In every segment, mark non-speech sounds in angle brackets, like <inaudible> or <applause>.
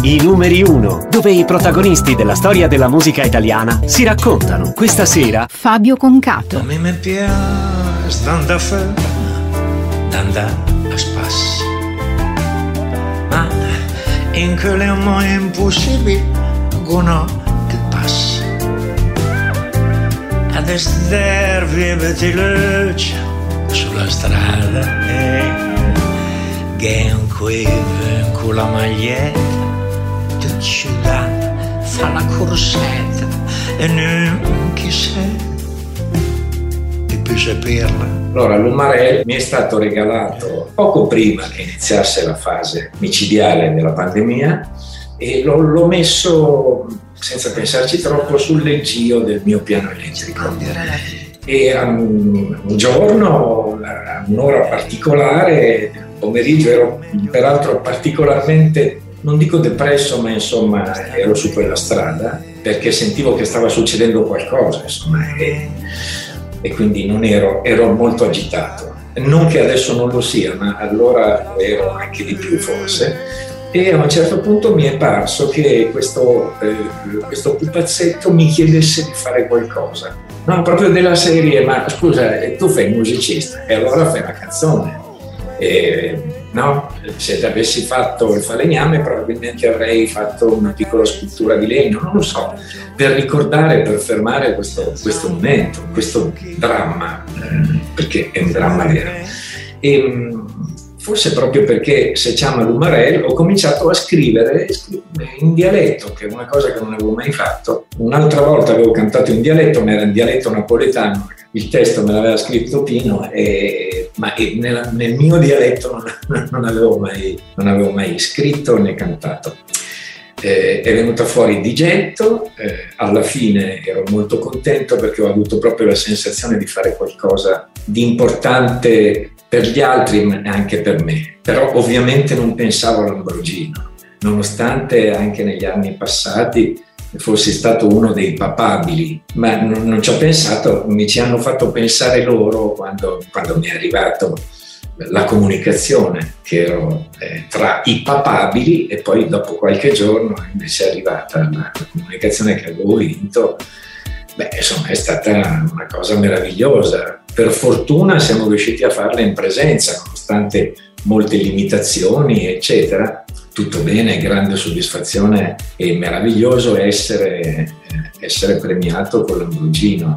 I numeri uno, dove i protagonisti della storia della musica italiana si raccontano. Questa sera Fabio Concato. A mi me piace d'andare fuori, d'andare a spasso. Ma in quelle momenti impossibili, uno che passa. A desiderio di luce sulla strada e che quiver con la maglietta tu ci dà, fa la corsetta e non chi sei e più saperla. Allora, l'Umarell mi è stato regalato poco prima che iniziasse la fase micidiale della pandemia e l'ho, l'ho messo senza pensarci troppo sul leggio del mio piano elettrico. E um, un giorno, a un'ora particolare, pomeriggio, ero peraltro particolarmente, non dico depresso, ma insomma ero su quella strada perché sentivo che stava succedendo qualcosa, insomma, e, e quindi non ero, ero molto agitato. Non che adesso non lo sia, ma allora ero anche di più forse. E a un certo punto mi è parso che questo, eh, questo pupazzetto mi chiedesse di fare qualcosa. No, proprio della serie, ma scusa, tu fai musicista e allora fai una canzone. E, no? Se avessi fatto il falegname probabilmente avrei fatto una piccola scultura di legno, non lo so, per ricordare, per fermare questo, questo momento, questo dramma, eh, perché è un dramma vero. E, forse proprio perché se chiama l'Umarell ho cominciato a scrivere in dialetto, che è una cosa che non avevo mai fatto. Un'altra volta avevo cantato in dialetto, ma era in dialetto napoletano, il testo me l'aveva scritto Pino, e, ma nel, nel, mio dialetto non, <laughs> non, avevo mai, non, avevo mai, scritto né cantato. Eh, è venuta fuori di getto, eh, alla fine ero molto contento perché ho avuto proprio la sensazione di fare qualcosa di importante per gli altri ma anche per me. Però ovviamente non pensavo all'Ambrogino, nonostante anche negli anni passati fossi stato uno dei papabili, ma non, non ci ho pensato, mi ci hanno fatto pensare loro quando, quando mi è arrivato la comunicazione che ero eh, tra i papabili e poi dopo qualche giorno invece è arrivata la, comunicazione che avevo vinto. Beh, insomma, è stata una cosa meravigliosa. Per fortuna siamo riusciti a farla in presenza, nonostante molte limitazioni, eccetera. Tutto bene, grande soddisfazione e meraviglioso essere, eh, essere premiato con l'Ambrogino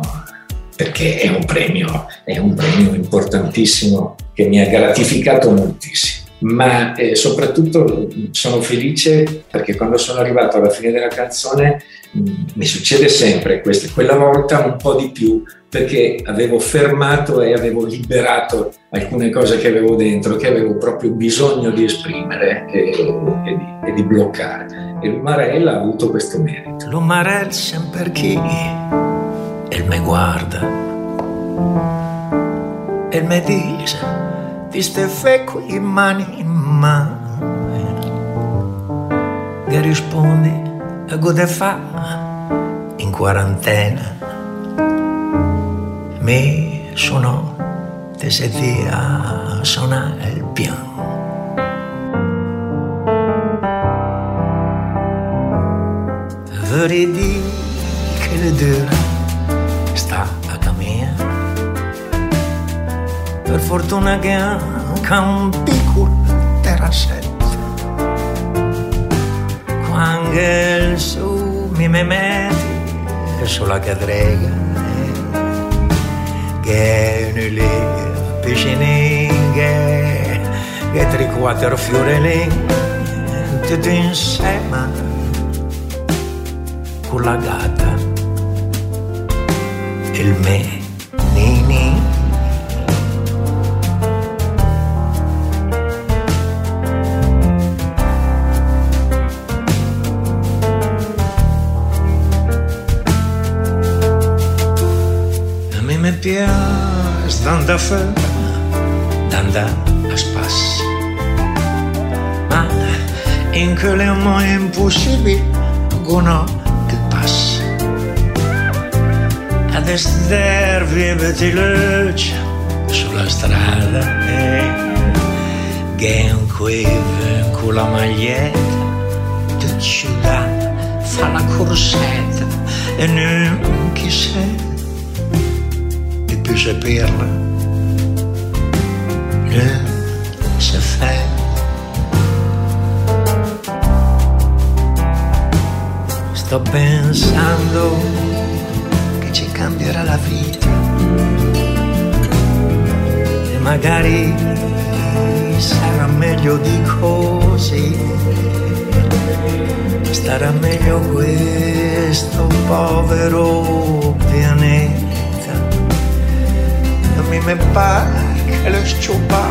perché è un premio, è un premio importantissimo che mi ha gratificato moltissimo. Ma eh, soprattutto sono felice perché quando sono arrivato alla fine della canzone mh, mi succede sempre questo, quella volta un po' di più perché avevo fermato e avevo liberato alcune cose che avevo dentro, che avevo proprio bisogno di esprimere e, e, di, e di, bloccare. E Marella ha avuto questo merito. L'Umarell sempre chi il me guarda e me dice ti stai fecco in mani in mano che rispondi a gode fa in quarantena mi sono te senti a suonare il piano vorrei dire che le due Per fortuna che ha un piccolo terrazzetto. Quando il su mi metti sulla cadrega, piscina, che tre quattro fiori lì, tutto insieme con la gatta, il me. Piace d'andare fuori, d'andare a spasso. Ma in quelle momenti impossibili, uno che passa. A desiderio vive di luce sulla strada e un quiver con la maglietta ciudad fa la corsetta e non chi sei e più saperla non si fa sto pensando che ci cambierà la vita. E magari sarà meglio di così. Starà meglio questo povero pianeta. A me mi pare che lo sciupa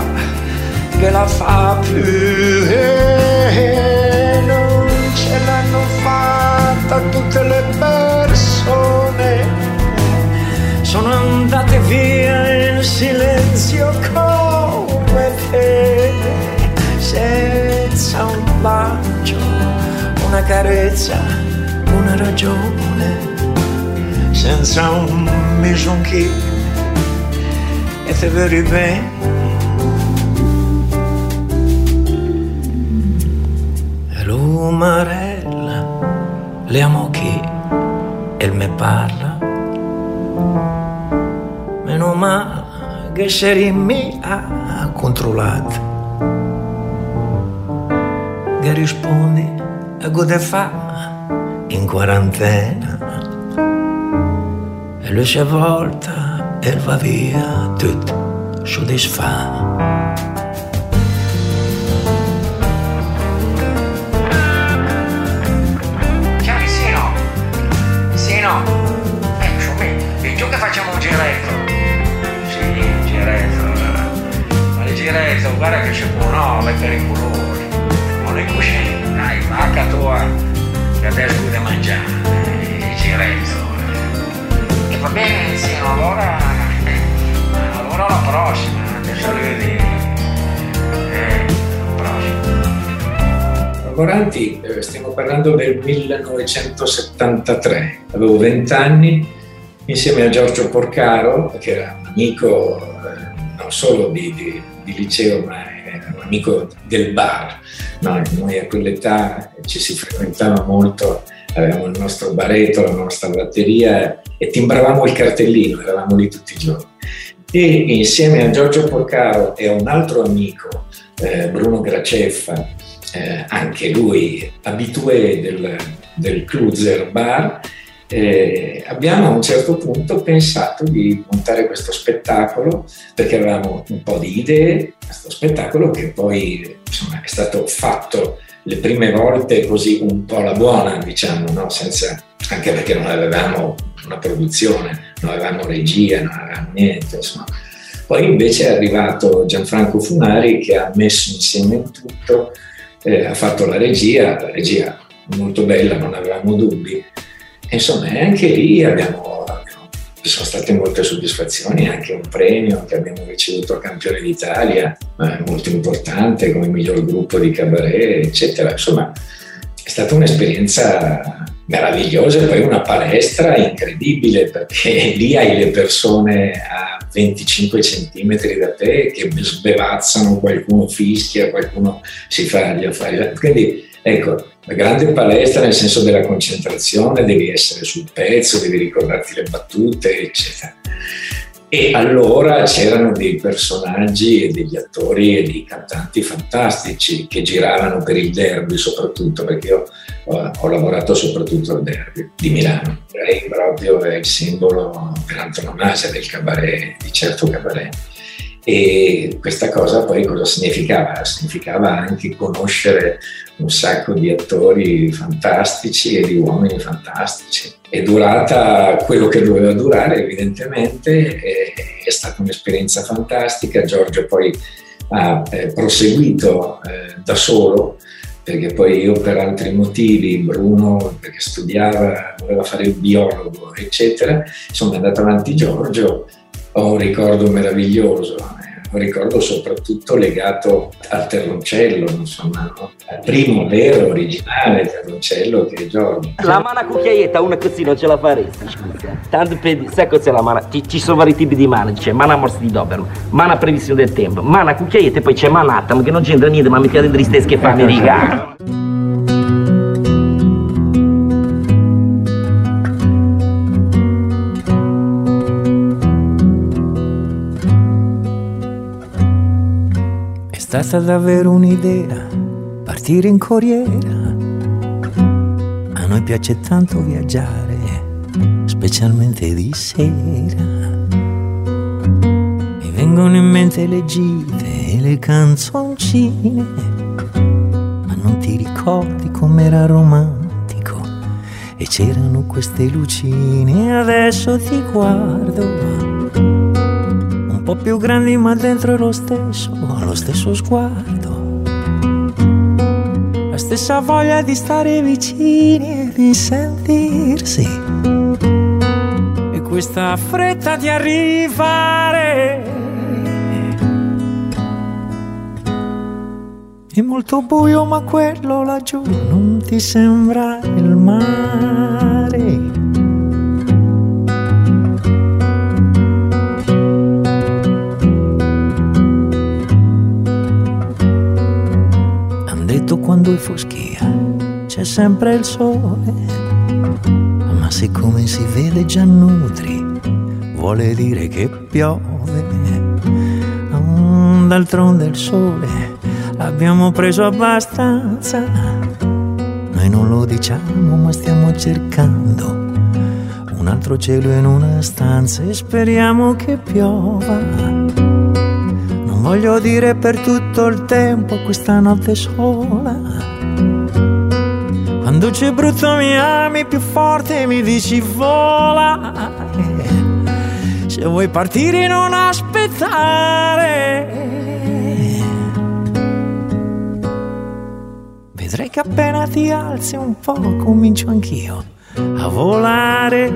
che la fa più e non ce l'hanno fatta tutte le persone. Sono andate via in silenzio come te, senza un bacio una carezza, una ragione, senza un bisonchi e te veri bene. E l'umarella, le amo chi, e me parla, meno male che sei mia controllata che rispondi a cosa fa in quarantena. E lui si avvolta e va via tutto soddisfatto. Ciao Sino, Sino, eccomi, e giù che facciamo un giretto? Sì, un giretto, ma il giretto, guarda che c'è buono, mettere i colori, non le cuscine dai, vacca tua, che adesso devi mangiare, il giretto. Va bene, sì, allora, allora la prossima, adesso arrivederci. Eh, Moranti, eh, stiamo parlando del 1973, avevo 20 anni, insieme a Giorgio Porcaro, che era un amico eh, non solo di, di, di liceo, ma era un amico del bar no, noi a quell'età ci si frequentava molto, avevamo il nostro baretto, la nostra batteria e timbravamo il cartellino, eravamo lì tutti i giorni. E insieme a Giorgio Porcaro e a un altro amico, eh, Bruno Graceffa, eh, anche lui abitué del, del Cruiser Bar, eh, abbiamo a un certo punto pensato di montare questo spettacolo perché avevamo un po' di idee, questo spettacolo che poi insomma, è stato fatto le prime volte così un po' alla buona, diciamo, no? Senza, anche perché non avevamo una produzione, non avevamo regia, non avevamo niente, insomma. Poi invece è arrivato Gianfranco Funari che ha messo insieme tutto, eh, ha fatto la regia, la regia molto bella, non avevamo dubbi, insomma, anche lì abbiamo, ci sono state molte soddisfazioni, anche un premio che abbiamo ricevuto a Campione d'Italia, molto importante come miglior gruppo di cabaret, eccetera. Insomma, è stata un'esperienza meravigliosa e poi una palestra incredibile perché <laughs> lì hai le persone a 25 centimetri da te che sbevazzano, qualcuno fischia, qualcuno si fa gli affari. Quindi ecco, la grande palestra nel senso della concentrazione, devi essere sul pezzo, devi ricordarti le battute, eccetera. E allora c'erano dei personaggi e degli attori e dei cantanti fantastici che giravano per il derby soprattutto, perché io ho, ho lavorato soprattutto al derby di Milano. Lei proprio è il simbolo per antonomasia del cabaret, di certo cabaret. E questa cosa poi cosa significava? Significava anche conoscere un sacco di attori fantastici e di uomini fantastici. È durata quello che doveva durare, evidentemente, è, è stata un'esperienza fantastica. Giorgio poi ha eh, proseguito eh, da solo, perché poi io per altri motivi, Bruno perché studiava, voleva fare il biologo, eccetera, è andato avanti Giorgio, ho un ricordo meraviglioso un ricordo soprattutto legato al terroncello, insomma, no? al primo vero originale terroncello che è Giorgio. La mana cucchiaietta una così non ce la faresti. Tanto per sai cos'è la mana? Ci, ci, sono vari tipi di mana, c'è mana morsi di Doberman, mana previsione del tempo, mana cucchiaietta e poi c'è manatam che non c'entra niente, ma mi dentro gli stessi che fanno i stata davvero un'idea partire in corriera. A noi piace tanto viaggiare, specialmente di sera. Mi vengono in mente le gite e le canzoncine, ma non ti ricordi com'era romantico e c'erano queste lucine. Adesso ti guardo po' più grandi ma dentro è lo stesso, lo stesso sguardo. La stessa voglia di stare vicini e di sentirsi. E questa fretta di arrivare. È molto buio ma quello laggiù non ti sembra il mare. Quando è foschia c'è sempre il sole, ma siccome si vede già nutri, vuole dire che piove. D'altronde il sole l'abbiamo preso abbastanza, noi non lo diciamo ma stiamo cercando un altro cielo in una stanza e speriamo che piova voglio dire per tutto il tempo questa notte sola. C'è brutto mi ami più forte mi dici vola. Se vuoi partire non aspettare. Vedrai che appena ti alzi un po' comincio anch'io a volare.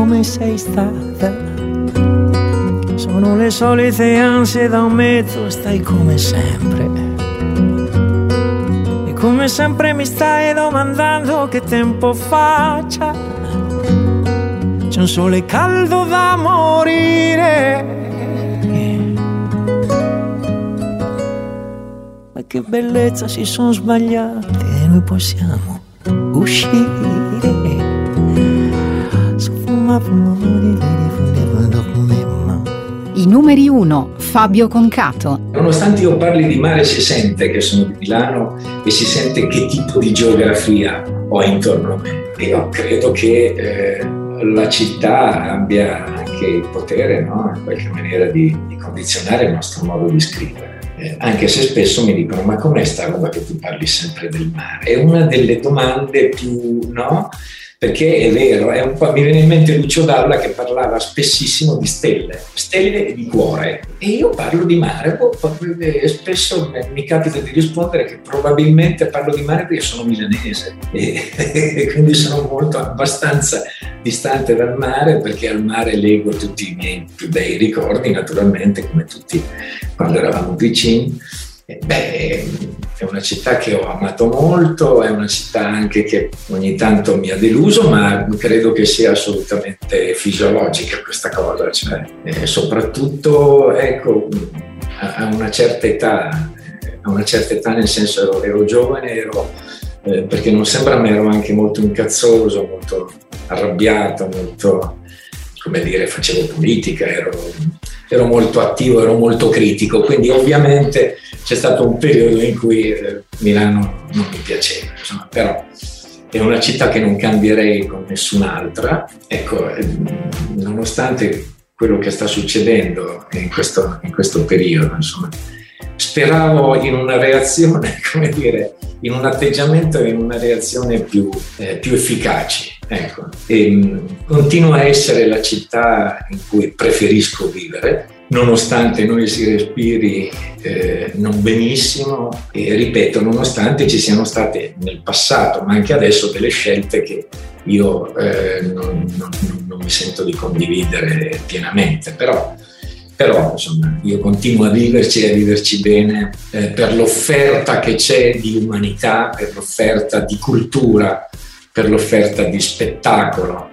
Stiamo volando. solite ansie da un mezzo stai come sempre. E come sempre mi stai domandando che tempo faccia. C'è un sole caldo da morire. Ma che bellezza si sono sbagliati e noi possiamo uscire. Numeri 1, Fabio Concato. Nonostante io parli di mare, si sente che sono di Milano e si sente che tipo di geografia ho intorno a me. Io credo che eh, la città abbia anche il potere, no? in qualche maniera, di, di, condizionare il nostro modo di scrivere. Eh, anche se spesso mi dicono: Ma com'è sta roba che tu parli sempre del mare? È una delle domande più, no? Perché è vero, è mi viene in mente Lucio Dalla che parlava spessissimo di stelle, stelle e di cuore. E io parlo di mare, e spesso mi capita di rispondere che probabilmente parlo di mare perché sono milanese <laughs> e, e quindi sono molto abbastanza distante dal mare perché al mare leggo tutti i miei più bei ricordi, naturalmente, come tutti quando eravamo vicini Beh, è una città che ho amato molto, è una città anche che ogni tanto mi ha deluso, ma credo che sia assolutamente fisiologica questa cosa, cioè, eh, soprattutto ecco, a, una certa età, a una certa età nel senso ero, ero giovane, ero, eh, perché non sembra me ero anche molto incazzoso, molto arrabbiato, molto, come dire, facevo politica, ero ero molto attivo, ero molto critico, quindi ovviamente c'è stato un periodo in cui eh, Milano non mi piaceva, insomma, però è una città che non cambierei con nessun'altra. Ecco, eh, nonostante quello che sta succedendo in questo, in questo periodo, insomma, speravo in una reazione, <laughs> come dire, in un atteggiamento e in una reazione più, eh, più efficaci. Ecco. E, mh, mm, continua a essere la città in cui preferisco vivere, nonostante noi si respiri eh, non benissimo e ripeto, nonostante ci siano state nel passato, ma anche adesso, delle scelte che io eh, non, non, non mi sento di condividere pienamente. Però però insomma io continuo a viverci e a viverci bene eh, per l'offerta che c'è di umanità, per l'offerta di cultura, per l'offerta di spettacolo.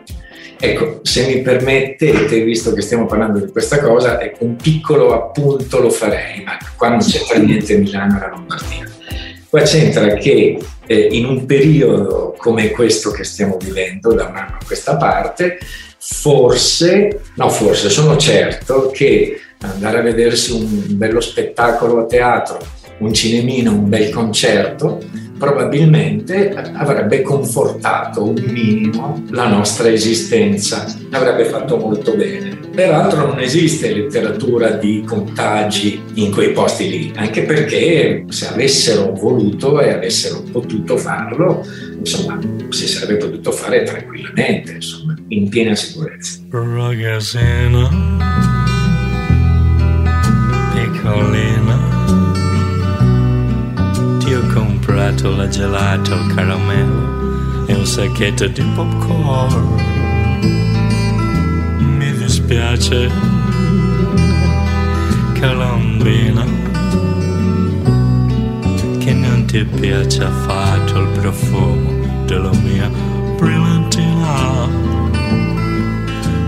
Ecco, se mi permettete, visto che stiamo parlando di questa cosa, ecco, un piccolo appunto lo farei, ma qua non c'entra niente Milano e la Lombardia. Qua c'entra che eh, in un periodo come questo che stiamo vivendo da un anno a questa parte, forse, no forse, sono certo che andare a vedersi un bello spettacolo a teatro, un cinemino, un bel concerto, probabilmente avrebbe confortato un minimo la nostra esistenza, avrebbe fatto molto bene. Peraltro non esiste letteratura di contagi in quei posti lì, anche perché se avessero voluto e avessero potuto farlo, insomma, si sarebbe potuto fare tranquillamente, insomma, in piena sicurezza. Ragazzina, piccolina comprato la gelato al caramello e un sacchetto di popcorn. Mi dispiace, colombina, che non ti piace affatto il profumo della mia brillantina.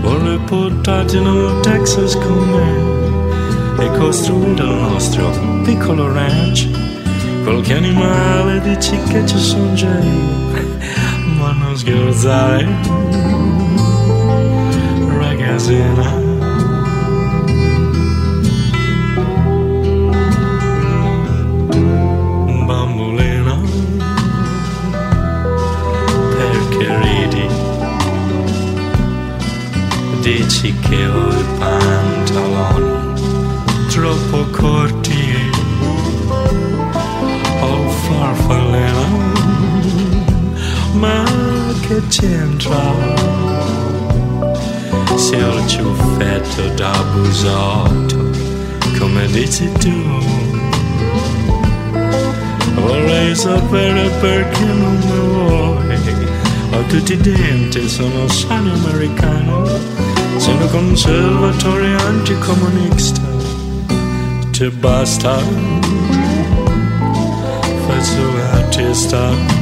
Vorrei portarti nel Texas con me e costruire il nostro piccolo ranch Qualche animale dici che ci sono già io, ma non scherzare, ragazzina. Dici che ho i pantaloni troppo corti che c'entra? Se il ciuffetto da busotto, come dici tu. Vorrei sapere perché non mi vuoi. Ho tutti i denti, sono sano americano, sono conservatore anticomunista. Ti basta? pezzo artista.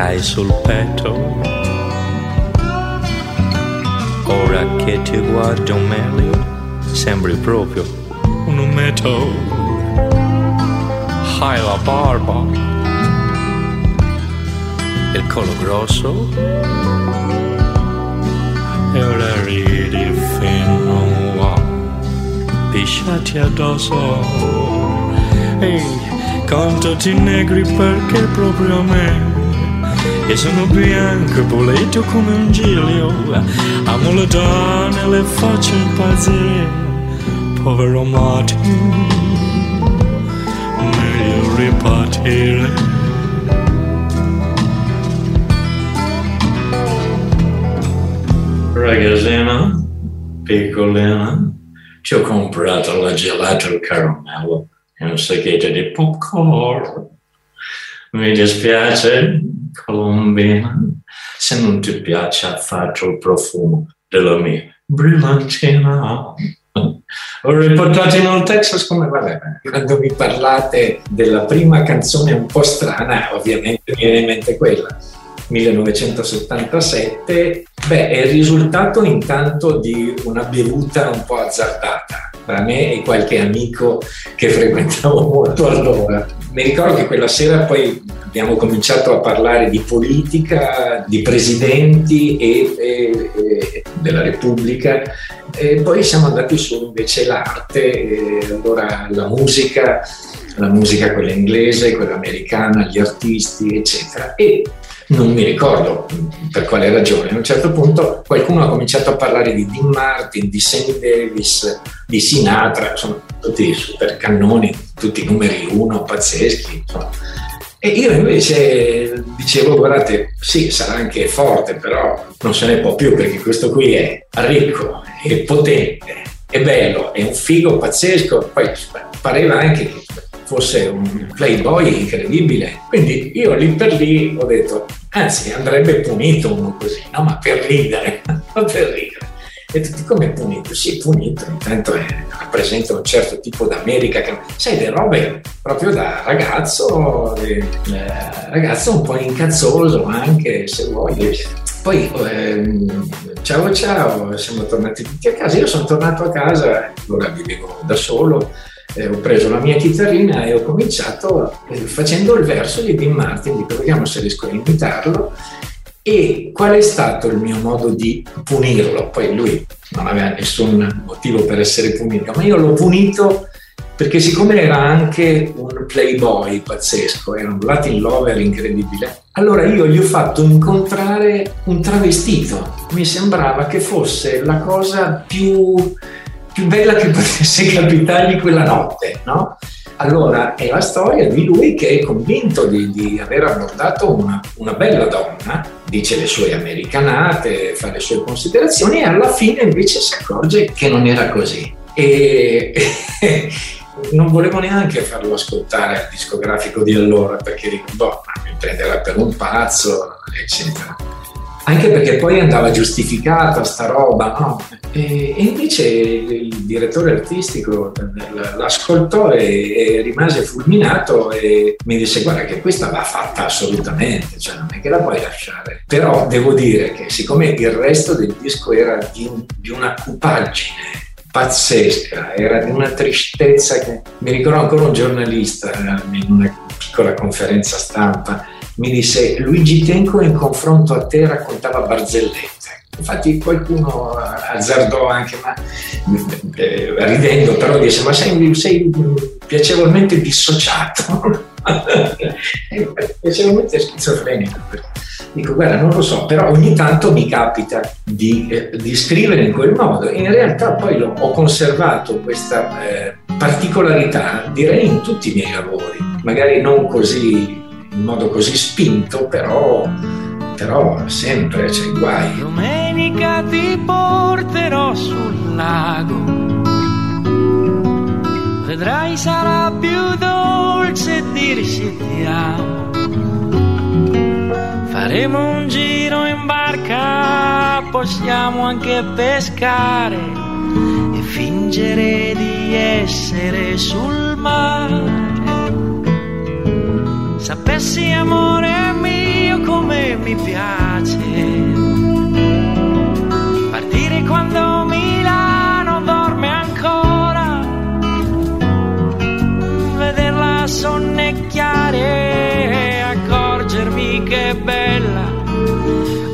Hai sul petto? Ora che ti guardo meglio, sembri proprio un umetto. Hai la barba, il collo grosso e ora ridi fino a pisciati addosso ehi contati negri perché proprio a me e sono bianco pulito come un giglio. Amo le donne le faccio impazzire. Povero Martin meglio ripartire. Ragazzina, piccolina, ti ho comprato la gelato al caramello e un sacchetto di popcorn. Mi dispiace, colombina, se non ti piace affatto il profumo della mia brillantina. Ho riportato in un Texas come va bene. Quando mi parlate della prima canzone un po' strana, ovviamente mi viene in mente quella 1977, beh, è il risultato intanto di una bevuta un po' azzardata tra me e qualche amico che frequentavo molto allora. Mi ricordo che quella sera poi abbiamo cominciato a parlare di politica, di presidenti e, e, e della Repubblica e poi siamo andati su invece l'arte, allora la musica, la musica quella inglese, quella americana, gli artisti, eccetera. E non mi ricordo per quale ragione, a un certo punto qualcuno ha cominciato a parlare di Dean Martin, di Sammy Davis, di Sinatra, insomma tutti super cannoni, tutti numeri uno, pazzeschi. Insomma. E io invece dicevo, guardate, sì, sarà anche forte, però non se ne può più perché questo qui è ricco, è potente, è bello, è un figo pazzesco, poi pareva anche che fosse un playboy incredibile. Quindi io lì per lì ho detto, anzi andrebbe punito uno così, no? Ma per ridere, <laughs> per ridere. E tutti come punito? Sì, punito, intanto è, rappresenta un certo tipo d'America che sai le robe proprio da ragazzo, eh, ragazzo un po' incazzoso anche se vuoi. Poi ehm, ciao ciao, siamo tornati tutti a casa, io sono tornato a casa, allora vivevo da solo, eh, ho preso la mia chitarrina e ho cominciato eh, facendo il verso di Dean Martin, dico vediamo se riesco a imitarlo e qual è stato il mio modo di punirlo? Poi lui non aveva nessun motivo per essere punito, ma io l'ho punito perché siccome era anche un playboy pazzesco, era un Latin lover incredibile, allora io gli ho fatto incontrare un travestito. Mi sembrava che fosse la cosa più, più bella che potesse capitargli quella notte, no? Allora è la storia di lui che è convinto di, di aver abbordato una, una, bella donna, dice le sue americanate, fa le sue considerazioni e alla fine invece si accorge che non era così. E, <laughs> non volevo neanche farlo ascoltare al discografico di allora perché dico, boh, mi prenderà per un pazzo, eccetera anche perché poi andava giustificata sta roba, no? E, e invece il direttore artistico l'ascoltò e, e, rimase fulminato e mi disse guarda che questa va fatta assolutamente, cioè non è che la puoi lasciare. Però devo dire che siccome il resto del disco era di, di una cupaggine pazzesca, era di una tristezza che mi ricordo ancora un giornalista in una piccola conferenza stampa mi disse Luigi Tenco in confronto a te raccontava barzellette. Infatti qualcuno azzardò anche, ma eh, ridendo, però disse ma sei, sei piacevolmente dissociato, <laughs> piacevolmente schizofrenico. Dico, guarda, non lo so, però ogni tanto mi capita di, eh, di scrivere in quel modo. In realtà poi ho conservato questa eh, particolarità, direi, in tutti i miei lavori. Magari non così in modo così spinto, però, però sempre c'è guai. Domenica ti porterò sul lago, vedrai sarà più dolce dirsi ti amo. Faremo un giro in barca, possiamo anche pescare e fingere di essere sul mare Sapessi amore mio come mi piace. Partire quando Milano dorme ancora, vederla sonnecchiare e accorgermi che è bella.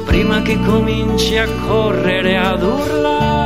Prima che cominci a correre ad urlare.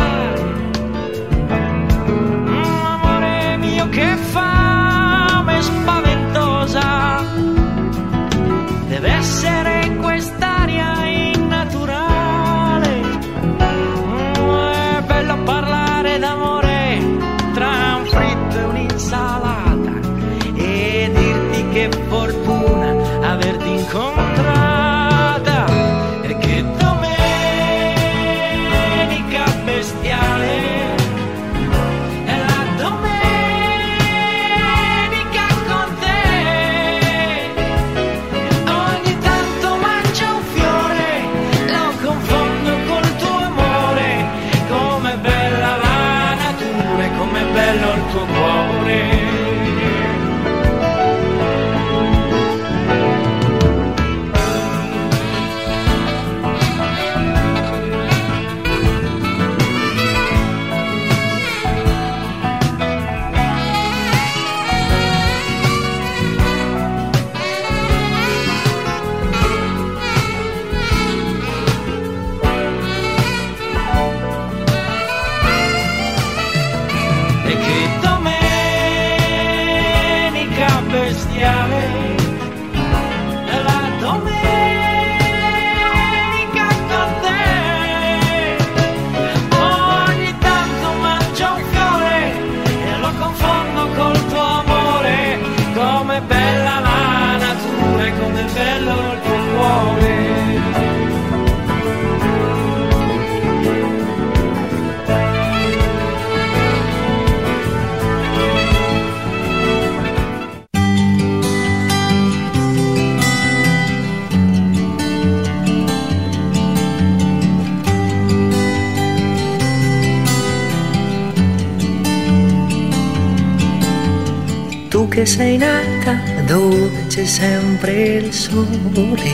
sei nata dove c'è sempre il sole.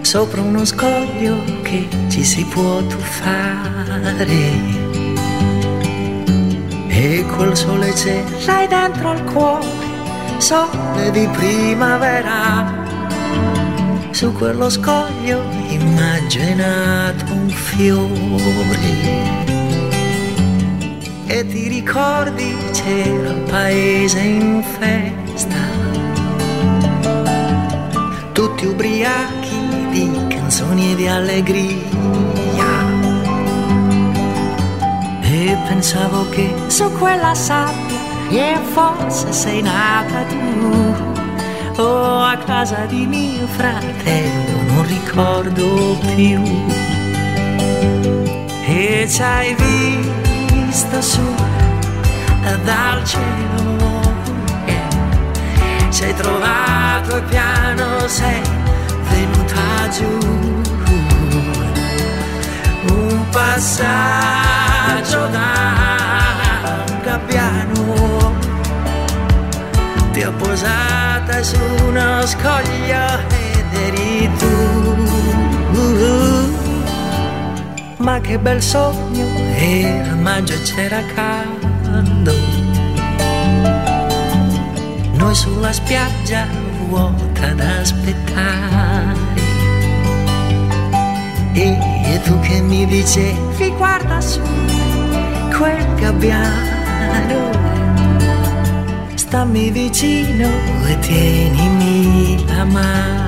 Sopra uno scoglio che ci si può tuffare. E col sole c'è, l'hai dentro al cuore, sole di primavera. Su quello scoglio immaginato un fiore e ti ricordi il paese in festa, tutti ubriachi di canzoni e di allegria. E pensavo che su quella sabbia e forse sei nata tu. O a casa di mio fratello non ricordo più. E ci hai visto su dal cielo sei trovato e piano sei venuta giù. Un passaggio da un gabbiano. Ti ho posata su uno scoglio ed eri tu. Ma che bel sogno era maggio c'era caldo noi sulla spiaggia vuota ad aspettare. E, e tu che mi dicevi guarda su quel gabbiano. Stammi vicino e tienimi la mano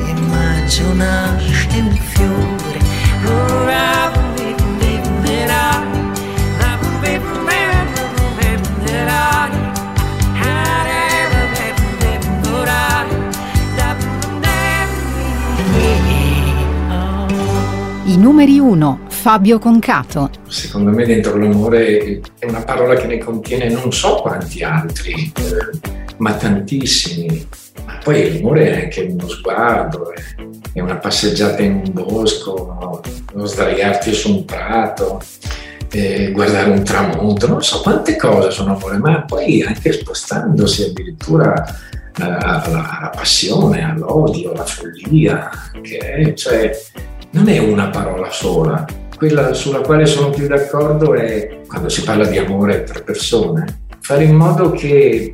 immagino nasce un fiore. Ora I numeri 1, Fabio Concato. Secondo me dentro l'amore è una parola che ne contiene non so quanti altri, eh, ma tantissimi. Ma poi l'amore è anche uno sguardo, è una passeggiata in un bosco, uno sdraiarti su un prato, eh, guardare un tramonto, non so quante cose sono amore, ma poi anche spostandosi addirittura alla, alla passione, all'odio, alla follia, che è, cioè, non è una parola sola. Quella sulla quale sono più d'accordo è quando si parla di amore tra persone, fare in modo che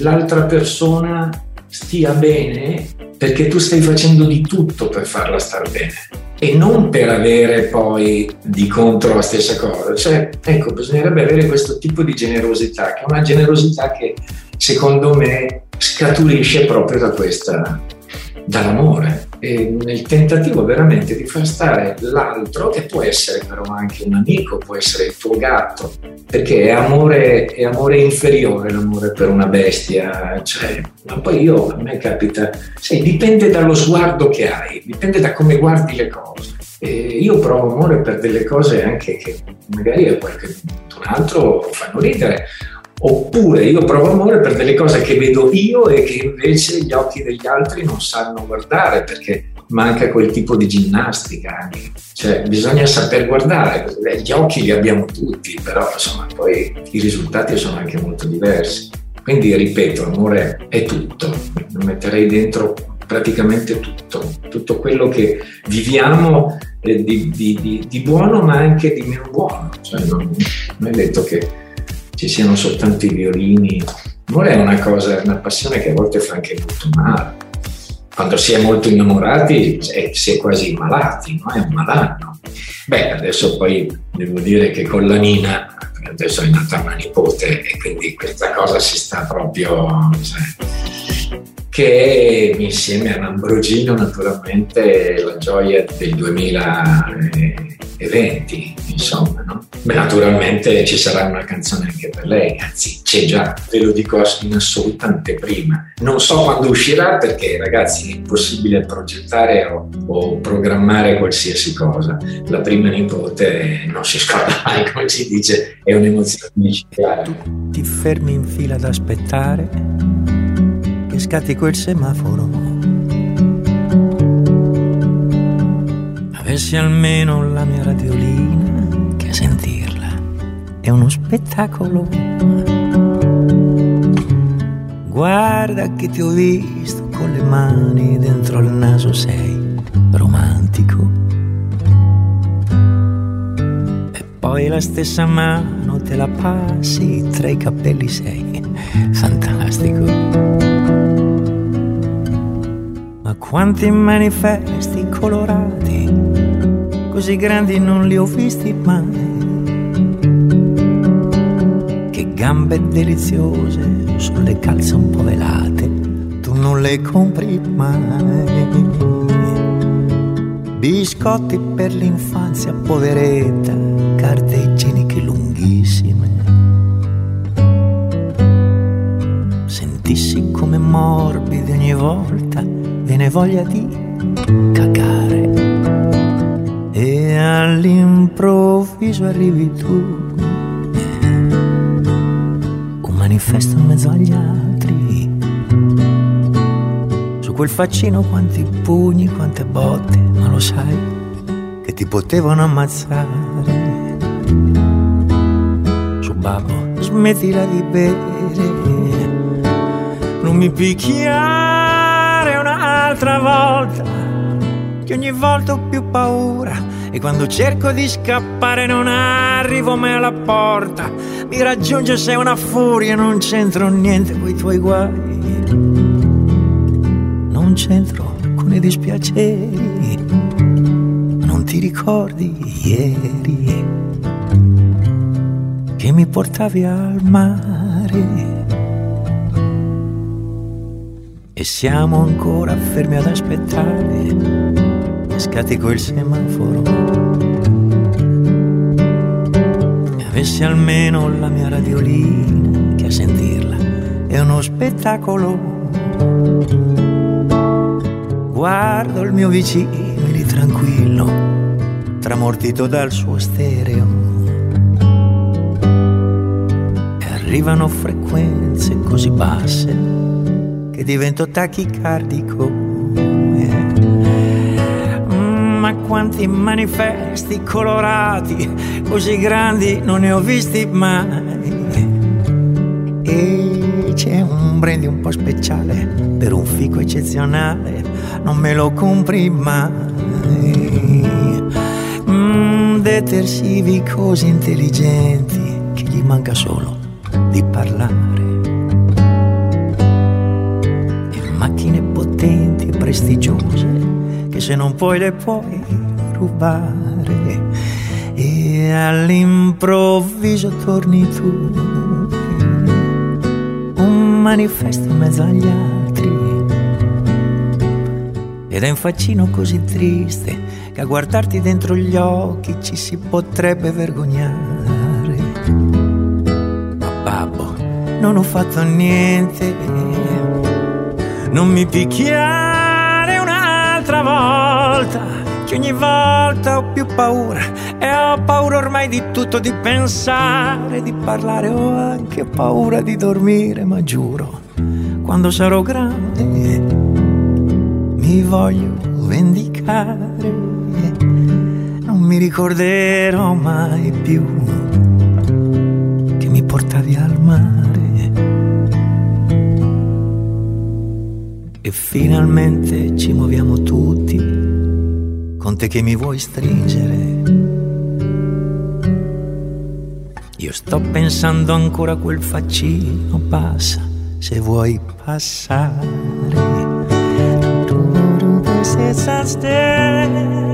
l'altra persona stia bene perché tu stai facendo di tutto per farla star bene e non per avere poi di contro la stessa cosa. Cioè, ecco, bisognerebbe avere questo tipo di generosità, che è una generosità che secondo me scaturisce proprio da questa, dall'amore e nel tentativo veramente di far stare l'altro, che può essere però anche un amico, può essere il tuo gatto, perché è amore, è amore inferiore l'amore per una bestia, cioè, ma poi io, a me capita, sai, dipende dallo sguardo che hai, dipende da come guardi le cose. E io provo amore per delle cose anche che magari a qualcun altro fanno ridere, Oppure io provo amore per delle cose che vedo io e che invece gli occhi degli altri non sanno guardare perché manca quel tipo di ginnastica. Cioè, bisogna saper guardare, gli occhi li abbiamo tutti, però insomma poi i risultati sono anche molto diversi. Quindi ripeto, amore è tutto, lo metterei dentro praticamente tutto, tutto quello che viviamo eh, di, di, di, di, buono ma anche di meno buono. Cioè, non, non è detto che ci siano soltanto i violini. Amore è una cosa, una passione che a volte fa anche molto male. Quando si è molto innamorati si è quasi malati, no? è un malanno. Beh, adesso poi devo dire che con la Nina, adesso è nata una nipote e quindi questa cosa si sta proprio... Cioè, che insieme a Ambrogino naturalmente la gioia del 2020, insomma. No? Beh, naturalmente ci sarà una canzone anche per lei, anzi c'è già, ve lo dico in assoluta anteprima. Non so quando uscirà perché ragazzi è impossibile progettare o, o programmare qualsiasi cosa. La prima nipote non si scorda mai, <laughs> come si dice, è un'emozione micidiale. Ti fermi in fila ad aspettare che scatti quel semaforo. Avessi almeno la mia radiolina che sentirla è uno spettacolo. Guarda che ti ho visto con le mani dentro il naso, sei romantico. E poi la stessa mano te la passi tra i capelli, sei fantastico. Quanti manifesti colorati, così grandi non li ho visti mai. Che gambe deliziose sulle calze un po' velate, tu non le compri mai. Biscotti per l'infanzia poveretta, carte igieniche lunghissime. Sentissi come morbidi ogni volta viene voglia di cagare e all'improvviso arrivi tu. Un manifesto in mezzo agli altri. Su quel faccino quanti pugni quante botte ma lo sai che ti potevano ammazzare. Su babbo smettila di bere. Non mi picchiare un'altra volta, che ogni volta ho più paura e quando cerco di scappare non arrivo mai alla porta. Mi raggiunge sei una furia, non c'entro niente con i tuoi guai. Non c'entro con i dispiaceri, non ti ricordi ieri che mi portavi al mare e siamo ancora fermi ad aspettare scatico il semaforo. E avessi almeno la mia radiolina che a sentirla è uno spettacolo. Guardo il mio vicino lì tranquillo tramortito dal suo stereo. E arrivano frequenze così basse che divento tachicardico. Quanti manifesti colorati, così grandi non ne ho visti mai. E c'è un brandy un po' speciale per un fico eccezionale, non me lo compri mai. Mm, detersivi così intelligenti che gli manca solo di parlare. potenti e prestigiose che se non puoi le puoi rubare e all'improvviso torni tu. Un manifesto in mezzo agli altri. Ed è un faccino così triste che a guardarti dentro gli occhi ci si potrebbe vergognare. Ma babbo non ho fatto niente. Non mi picchiare un'altra volta, che ogni volta ho più paura e ho paura ormai di tutto, di pensare, di parlare, ho anche paura di dormire, ma giuro, quando sarò grande mi voglio vendicare. Non mi ricorderò mai più che mi portavi al mare. E finalmente ci muoviamo tutti con te che mi vuoi stringere. Io sto pensando ancora a quel faccino, passa se vuoi passare. Senza stelle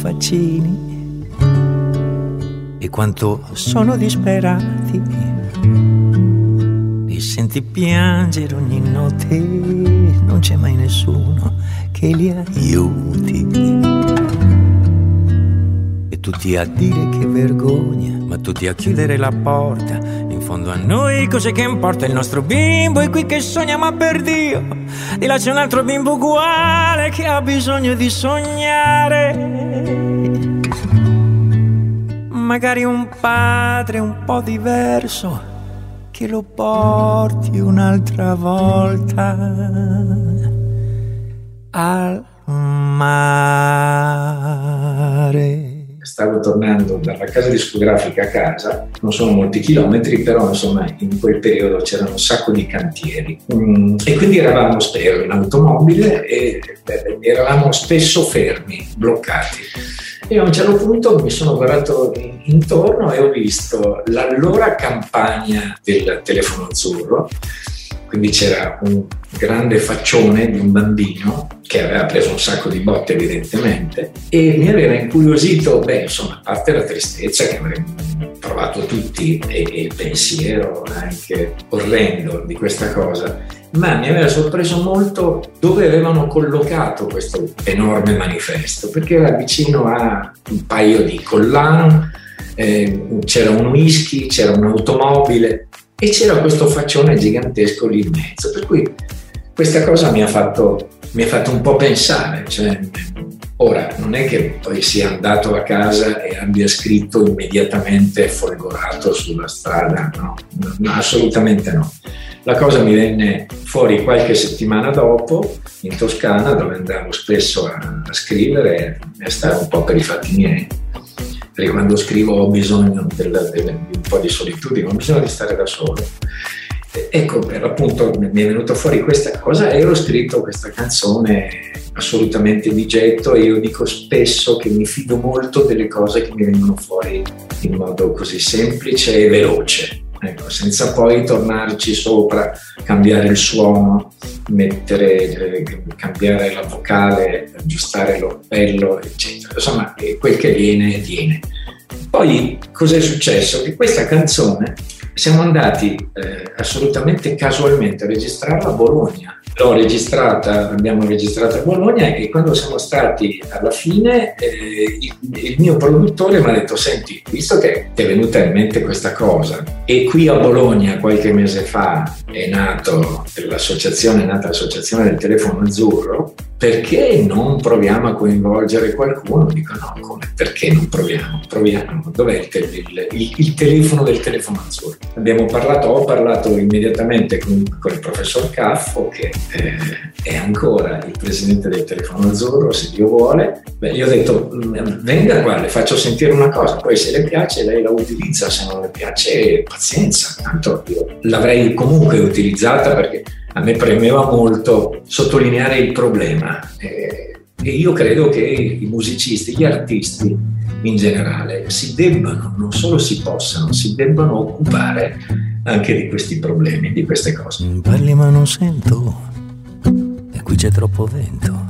faccini e quanto sono disperati. Li senti piangere ogni notte, non c'è mai nessuno che li aiuti. E tutti a dire che vergogna, ma tutti a chiudere la porta. In fondo a noi cos'è che importa? Il nostro bimbo è qui che sogna, ma per Dio, di là c'è un altro bimbo uguale che ha bisogno di sognare. Magari un padre un po' diverso che lo porti un'altra volta al mare stavo tornando dalla casa discografica a casa, non sono molti chilometri, però insomma in quel periodo c'erano un sacco di cantieri mm, e quindi eravamo ero in automobile e eravamo spesso fermi, bloccati. E a un certo punto mi sono guardato intorno e ho visto l'allora campagna del telefono azzurro. Quindi c'era un grande faccione di un bambino che aveva preso un sacco di botte evidentemente e mi aveva incuriosito, beh insomma, a parte la tristezza che avremmo provato tutti e, e il pensiero anche orrendo di questa cosa, ma mi aveva sorpreso molto dove avevano collocato questo enorme manifesto, perché era vicino a un paio di collane, eh, c'era un whisky, c'era un'automobile e c'era questo faccione gigantesco lì in mezzo. Per cui questa cosa mi ha fatto, mi ha fatto un po' pensare. Cioè, ora, non è che poi sia andato a casa e abbia scritto immediatamente folgorato sulla strada, no, no assolutamente no. La cosa mi venne fuori qualche settimana dopo in Toscana dove andavo spesso a, a scrivere e a stare un po' per i fatti miei perché quando scrivo ho bisogno di un po' di solitudine, ho bisogno di stare da solo. Ecco, per appunto mi è venuta fuori questa cosa e ho scritto questa canzone assolutamente di getto e io dico spesso che mi fido molto delle cose che mi vengono fuori in modo così semplice e veloce. Ecco, senza poi tornarci sopra, cambiare il suono, mettere, eh, cambiare la vocale, aggiustare l'orpello, eccetera. Insomma, quel che viene, viene. Poi cosa è successo? Che questa canzone siamo andati eh, assolutamente casualmente a registrarla a Bologna. L'ho registrata, abbiamo registrato a Bologna e quando siamo stati alla fine eh, il, il, mio produttore mi ha detto senti, visto che ti è venuta in mente questa cosa e qui a Bologna qualche mese fa è nato l'associazione, è nata l'associazione del telefono azzurro, perché non proviamo a coinvolgere qualcuno? Dico no, come? Perché non proviamo? Proviamo. Dov'è il, te- il, il, telefono del telefono azzurro? Abbiamo parlato, ho parlato immediatamente con, con il professor Caffo che eh, è ancora il presidente del telefono azzurro, se Dio vuole. Beh, gli ho detto mm, venga qua, le faccio sentire una cosa, poi se le piace lei la utilizza, se non le piace pazienza, tanto io l'avrei comunque utilizzata perché a me premeva molto sottolineare il problema eh, e io credo che i musicisti, gli artisti in generale si debbano, non solo si possano, si debbano occupare anche di questi problemi, di queste cose. Parli ma non sento, e qui c'è troppo vento,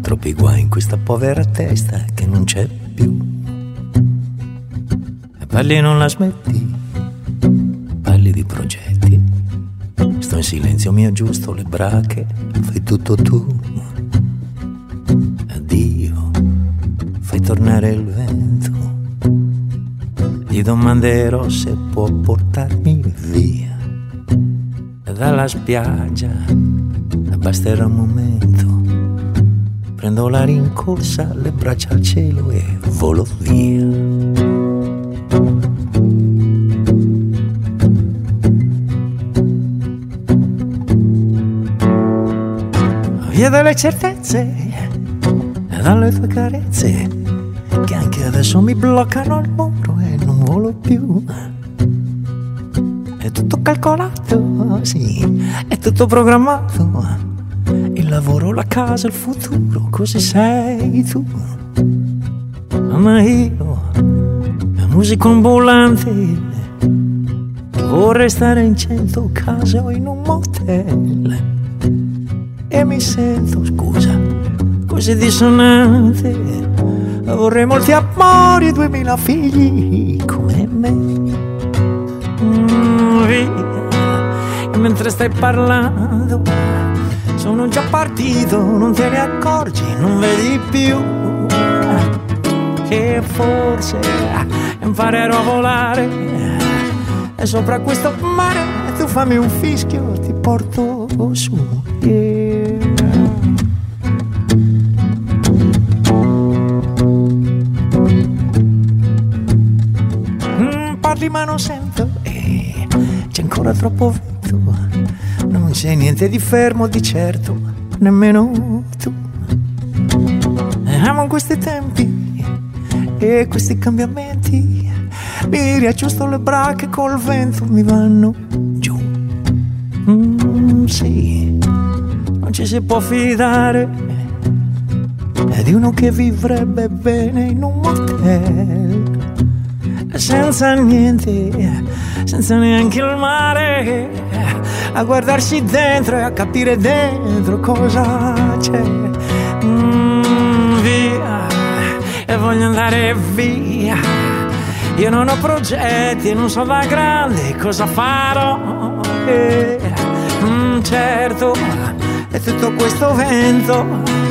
troppi guai in questa povera testa che non c'è più. Parli e non la smetti, parli di progetti Sto in silenzio mio giusto, le brache, fai tutto tu. Addio, fai tornare il vento gli domanderò se può portarmi via dalla spiaggia. Basterà un momento, prendo la rincorsa, le braccia al cielo e volo via. Via dalle certezze e dalle tue carezze che anche adesso mi bloccano il muro e non volo più. È tutto calcolato, sì, è tutto programmato. Il lavoro, la casa, il futuro, così sei tu. Ma io, musico ambulante, vorrei stare in cento case o in un motel. E mi sento, scusa, così dissonante. Vorrei molti amori duemila figli come me via e mentre stai parlando sono già partito, non te ne accorgi, non vedi più che forse imparerò a volare e sopra questo mare tu fammi un fischio, ti porto su. Yeah. Parli ma non sento c'è ancora troppo vento, non c'è niente di fermo di certo, nemmeno tu. Amo questi tempi e questi cambiamenti, mi riaggiusto le bracche col vento, mi vanno giù. Mm, sì, non ci si può fidare di uno che vivrebbe bene in un motel senza niente, senza neanche il mare, a guardarsi dentro e a capire dentro cosa c'è. Mm, via, e voglio andare via. Io non ho progetti, non so da grande cosa farò. Eh, mm, certo, è tutto questo vento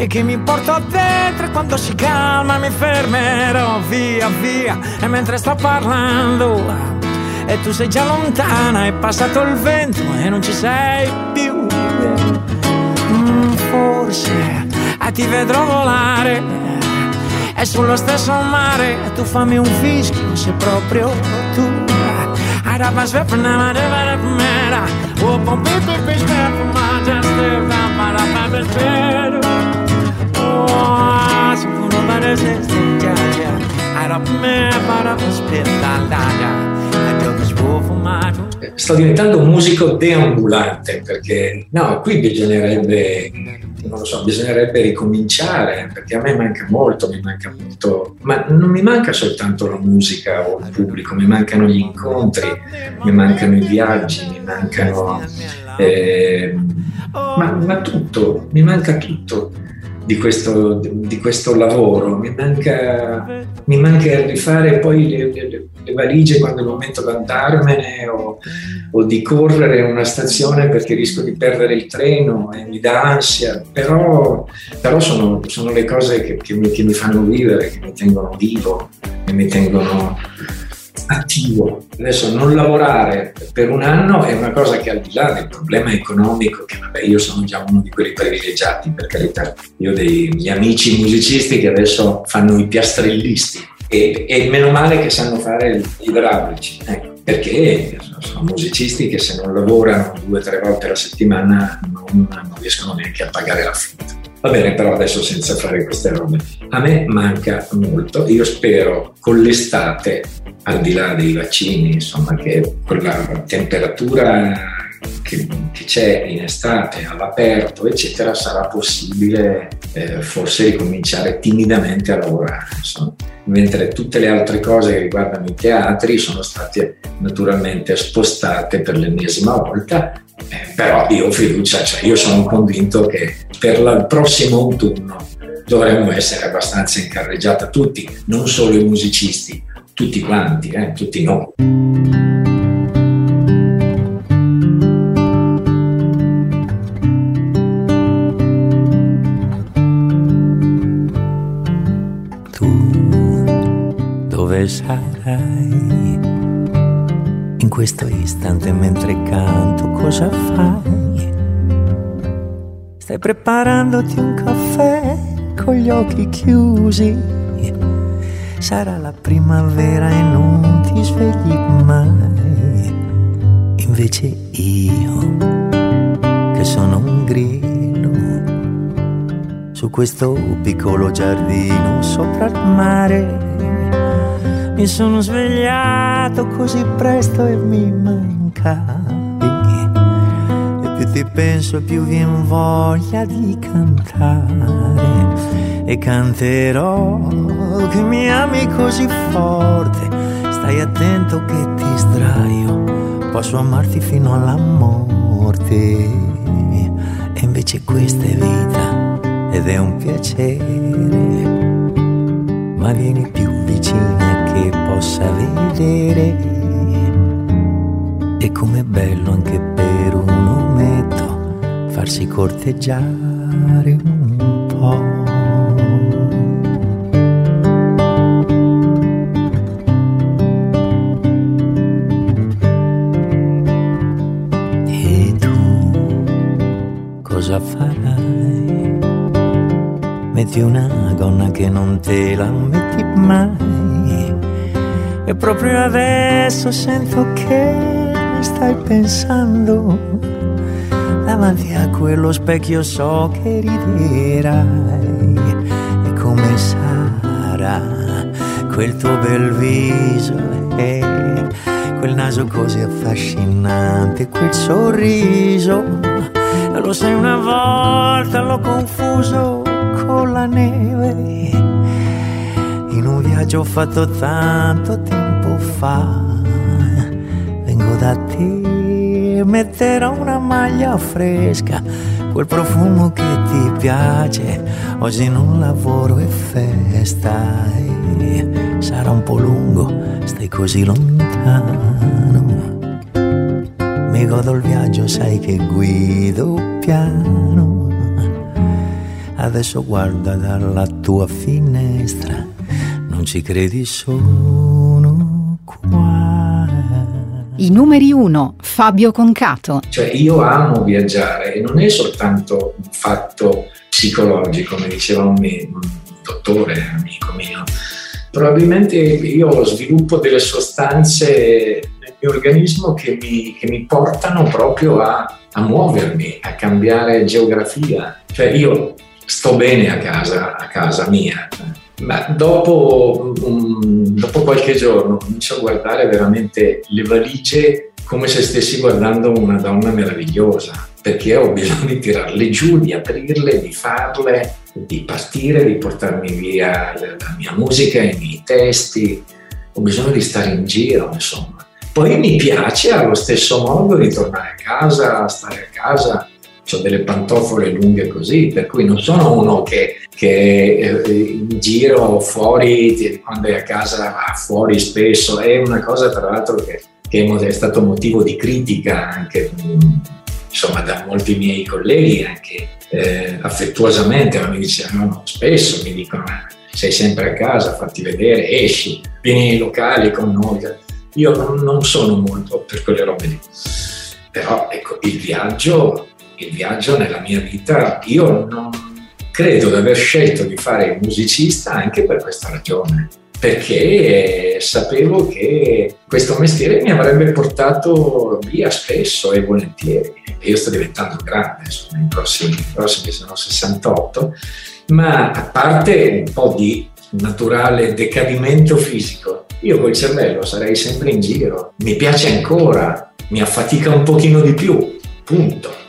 e che mi porto dentro quando si calma mi fermerò via via. E mentre sto parlando e tu sei già lontana è passato il vento e non ci sei più. Mm, forse ah, ti vedrò volare. E sullo stesso mare tu fammi un fischio se proprio tu. Araba svep na de va de mera O pom pi pi pi svep ma just de va ma la pa be spero O se fu no va de se se ja ja Arab me para svofu ma Sto diventando un musico deambulante perché no, qui bisognerebbe non lo so, bisognerebbe ricominciare perché a me manca molto, mi manca molto, ma non mi manca soltanto la musica o il pubblico, mi mancano gli incontri, mi mancano i viaggi, mi mancano, eh, ma, ma tutto, mi manca tutto di questo, di questo lavoro, mi manca, mi manca rifare poi le, le, le, valigie quando è il momento di andarmene o, o, di correre in una stazione perché rischio di perdere il treno e mi dà ansia, però, però sono, sono, le cose che, che, mi, che mi fanno vivere, che mi tengono vivo, che mi tengono attivo. Adesso non lavorare per un anno è una cosa che al di là del problema economico, che vabbè io sono già uno di quelli privilegiati per carità, io ho degli amici musicisti che adesso fanno i piastrellisti e, e meno male che sanno fare gli idraulici, ecco, perché sono musicisti che se non lavorano due o tre volte alla settimana non, non riescono neanche a pagare l'affitto. Va bene, però adesso senza fare queste robe. A me manca molto. Io spero con l'estate, al di là dei vaccini, insomma, che con la temperatura che, che c'è in estate all'aperto, eccetera, sarà possibile eh, forse ricominciare timidamente a lavorare. Insomma. Mentre tutte le altre cose che riguardano i teatri sono state naturalmente spostate per l'ennesima volta eh, però io ho fiducia, cioè io sono convinto che per il prossimo autunno dovremmo essere abbastanza incarreggiati tutti, non solo i musicisti, tutti quanti, eh, tutti noi. Tu dove sarai? In questo istante mentre canto cosa fai? Stai preparandoti un caffè con gli occhi chiusi? Sarà la primavera e non ti svegli mai. Invece io, che sono un grillo, su questo piccolo giardino sopra il mare mi sono svegliato così presto e mi mancavi. Ti penso più viene voglia di cantare. E canterò che mi ami così forte. Stai attento che ti sdraio. Posso amarti fino alla morte. E invece questa è vita ed è un piacere. Ma vieni più vicina che possa vedere. E com'è bello anche per un farsi corteggiare un po'. Farai? Metti una gonna che non te la metti mai e proprio adesso sento che stai pensando. Davanti a quello specchio so che riderai. E come sarà quel tuo bel viso e quel naso così affascinante, quel sorriso. Lo sai una volta l'ho confuso con la neve in un viaggio fatto tanto tempo fa. Vengo da te, metterò una maglia fresca, quel profumo che ti piace. Oggi non lavoro e festa. E sarà un po' lungo, stai così lontano. Mi godo il viaggio, sai che guido piano. Adesso guarda dalla tua finestra non ci credi qua. I numeri 1, Fabio Concato. Cioè io amo viaggiare e non è soltanto un fatto psicologico, come diceva un, un dottore, amico mio. Probabilmente io sviluppo delle sostanze nel mio organismo che mi, che mi portano proprio a, a muovermi, a cambiare geografia. Cioè io sto bene a casa, a casa mia, ma dopo, um, dopo qualche giorno comincio a guardare veramente le valigie come se stessi guardando una donna meravigliosa, perché ho bisogno di tirarle giù, di aprirle, di farle, di partire, di portarmi via la mia musica, i miei testi, ho bisogno di stare in giro, insomma. Poi mi piace allo stesso modo ritornare a casa, stare a casa, ho delle pantofole lunghe così, per cui non sono uno che, che eh, in giro fuori, quando è a casa va fuori spesso, è una cosa tra l'altro che, che è stato motivo di critica anche insomma, da molti miei colleghi, anche eh, affettuosamente, ma mi dicevano spesso, mi dicono sei sempre a casa, fatti vedere, esci, vieni nei locali con noi. Io non, non sono molto per quelle robe lì. Però ecco, il viaggio il viaggio nella mia vita, io non credo di aver scelto di fare musicista anche per questa ragione, perché sapevo che questo mestiere mi avrebbe portato via spesso e volentieri. Io sto diventando grande, sono i prossimi, prossimi sono 68, ma a parte un po' di naturale decadimento fisico, io col cervello sarei sempre in giro, mi piace ancora, mi affatica un pochino di più, punto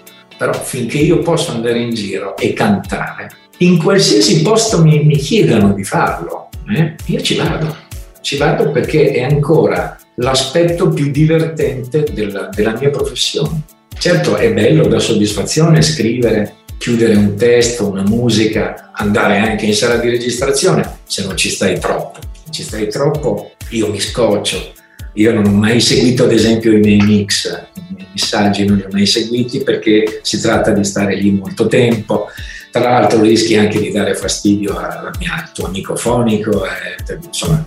però finché io posso andare in giro e cantare, in qualsiasi posto mi, mi chiedano di farlo, eh, io ci vado, ci vado perché è ancora l'aspetto più divertente della, della mia professione. Certo è bello, da soddisfazione scrivere, chiudere un testo, una musica, andare anche in sala di registrazione, se non ci stai troppo. Se ci stai troppo io mi scoccio. Io non ho mai seguito ad esempio i miei mix, messaggi non li ho mai seguiti perché si tratta di stare lì molto tempo. Tra l'altro rischi anche di dare fastidio al tuo amico fonico, eh, insomma,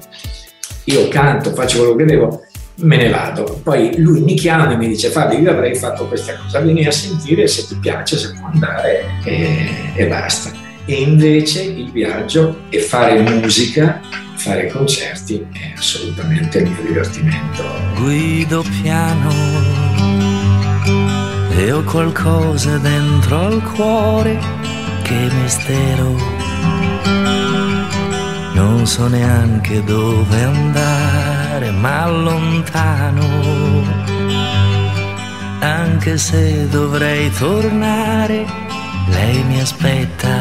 io canto, faccio quello che devo, me ne vado. Poi lui mi chiama e mi dice Fabio, io avrei fatto questa cosa, vieni a sentire se ti piace, se può andare e, e basta. E invece il viaggio e fare musica, fare concerti è assolutamente il mio divertimento. Guido piano e ho qualcosa dentro al cuore che mistero. Non so neanche dove andare, ma lontano. Anche se dovrei tornare, lei mi aspetta.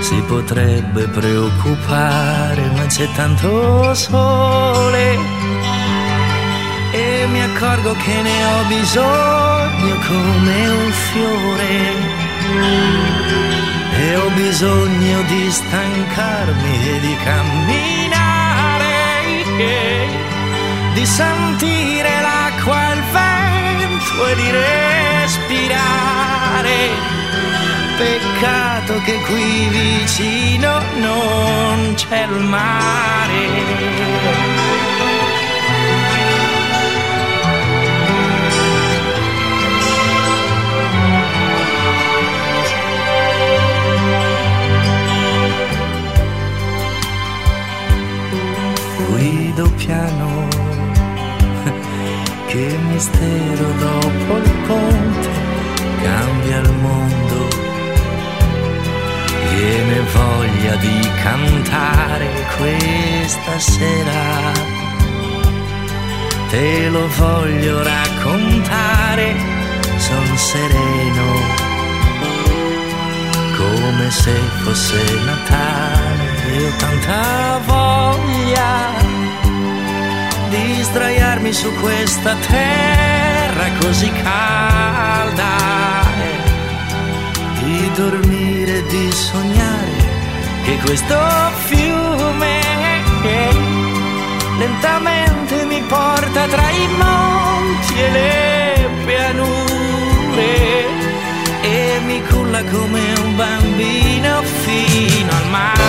Si potrebbe preoccupare, ma c'è tanto sole. Mi accorgo che ne ho bisogno come un fiore e ho bisogno di stancarmi e di camminare, di sentire l'acqua il vento e di respirare. Peccato che qui vicino non c'è il mare. Mistero dopo il ponte cambia il mondo. Viene voglia di cantare questa sera. Te lo voglio raccontare, son sereno, come se fosse Natale ho tanta voglia di sdraiarmi su questa terra così calda, di dormire di sognare che questo fiume lentamente mi porta tra i monti e le pianure e mi culla come un bambino fino al mare.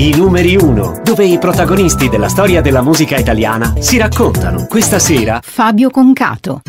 I numeri 1, dove i protagonisti della storia della musica italiana si raccontano. Questa sera Fabio Concato.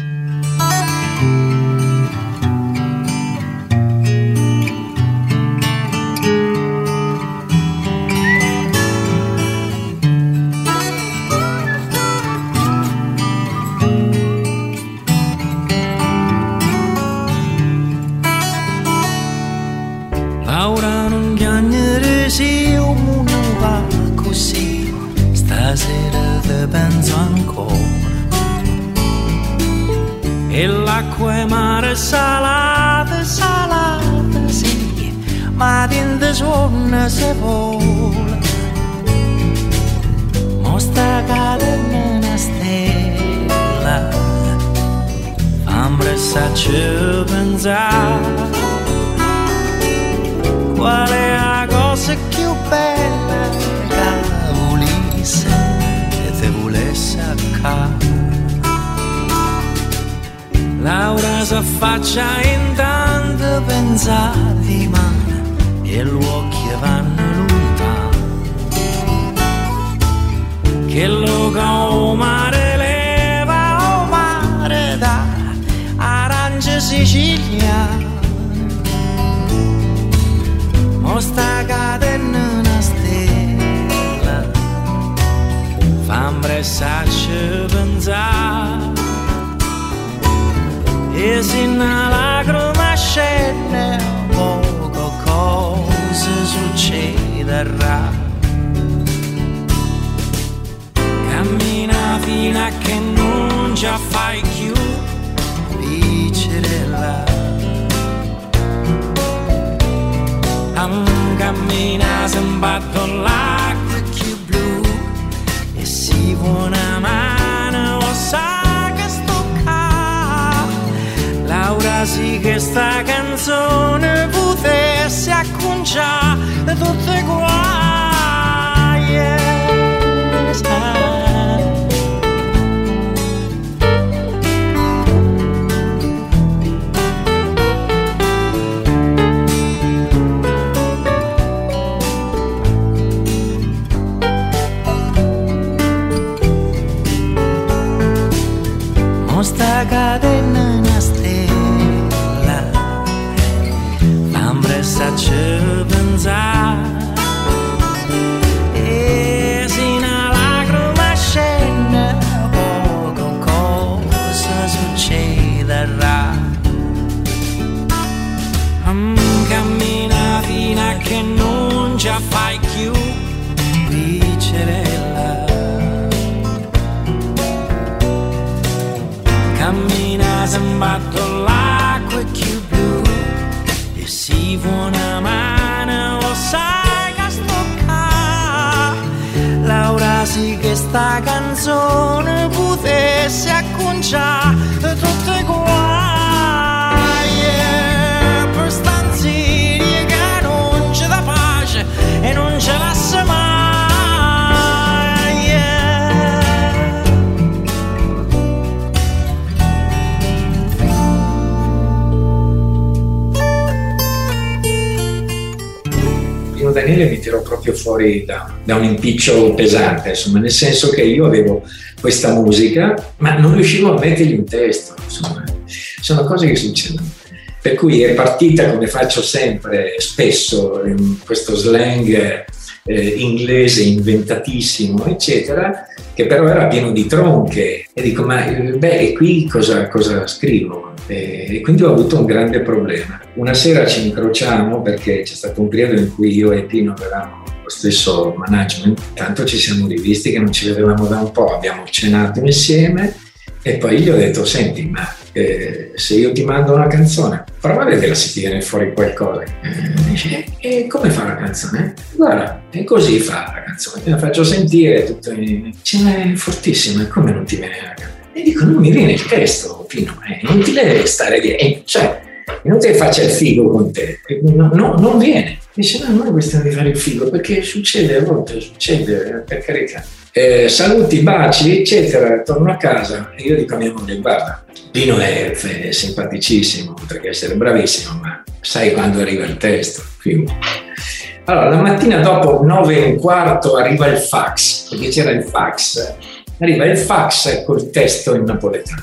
Sì che sta canzone potesse acconciare tutte guai. Sta canzone potesse acconciare. tutte Tirò proprio fuori da, da un impiccio pesante, insomma, nel senso che io avevo questa musica, ma non riuscivo a mettergli un testo, insomma, sono cose che succedono. Per cui è partita, come faccio sempre, spesso, in questo slang eh, inglese inventatissimo, eccetera, che però era pieno di tronche. E dico, ma eh, beh, e qui cosa, cosa scrivo? E, e quindi ho avuto un grande problema. Una sera ci incrociamo perché c'è stato un periodo in cui io e Pino avevamo lo stesso management, tanto ci siamo rivisti che non ci vedevamo da un po', abbiamo cenato insieme e poi gli ho detto, senti, ma eh, se io ti mando una canzone, prova a vedere se ti viene fuori qualcosa. Eh, dice, e come fa la canzone? Guarda, e così fa la canzone, la faccio sentire, tutto in... Dice, ma è fortissima, come non ti viene la canzone? E dico, non mi viene il testo, Pino, è inutile stare dietro, cioè, inutile faccia il figo con te, no, no, non viene. Dice, no, non è questione di fare il figo, perché succede, a volte succede, per carità. Eh, saluti, baci, eccetera, torno a casa e io dico a mia moglie, guarda, Pino è, è simpaticissimo, oltre che essere bravissimo, ma sai quando arriva il testo? Figo. Allora, la mattina dopo 9 e un quarto arriva il fax, perché c'era il fax, arriva il fax col testo in napoletano.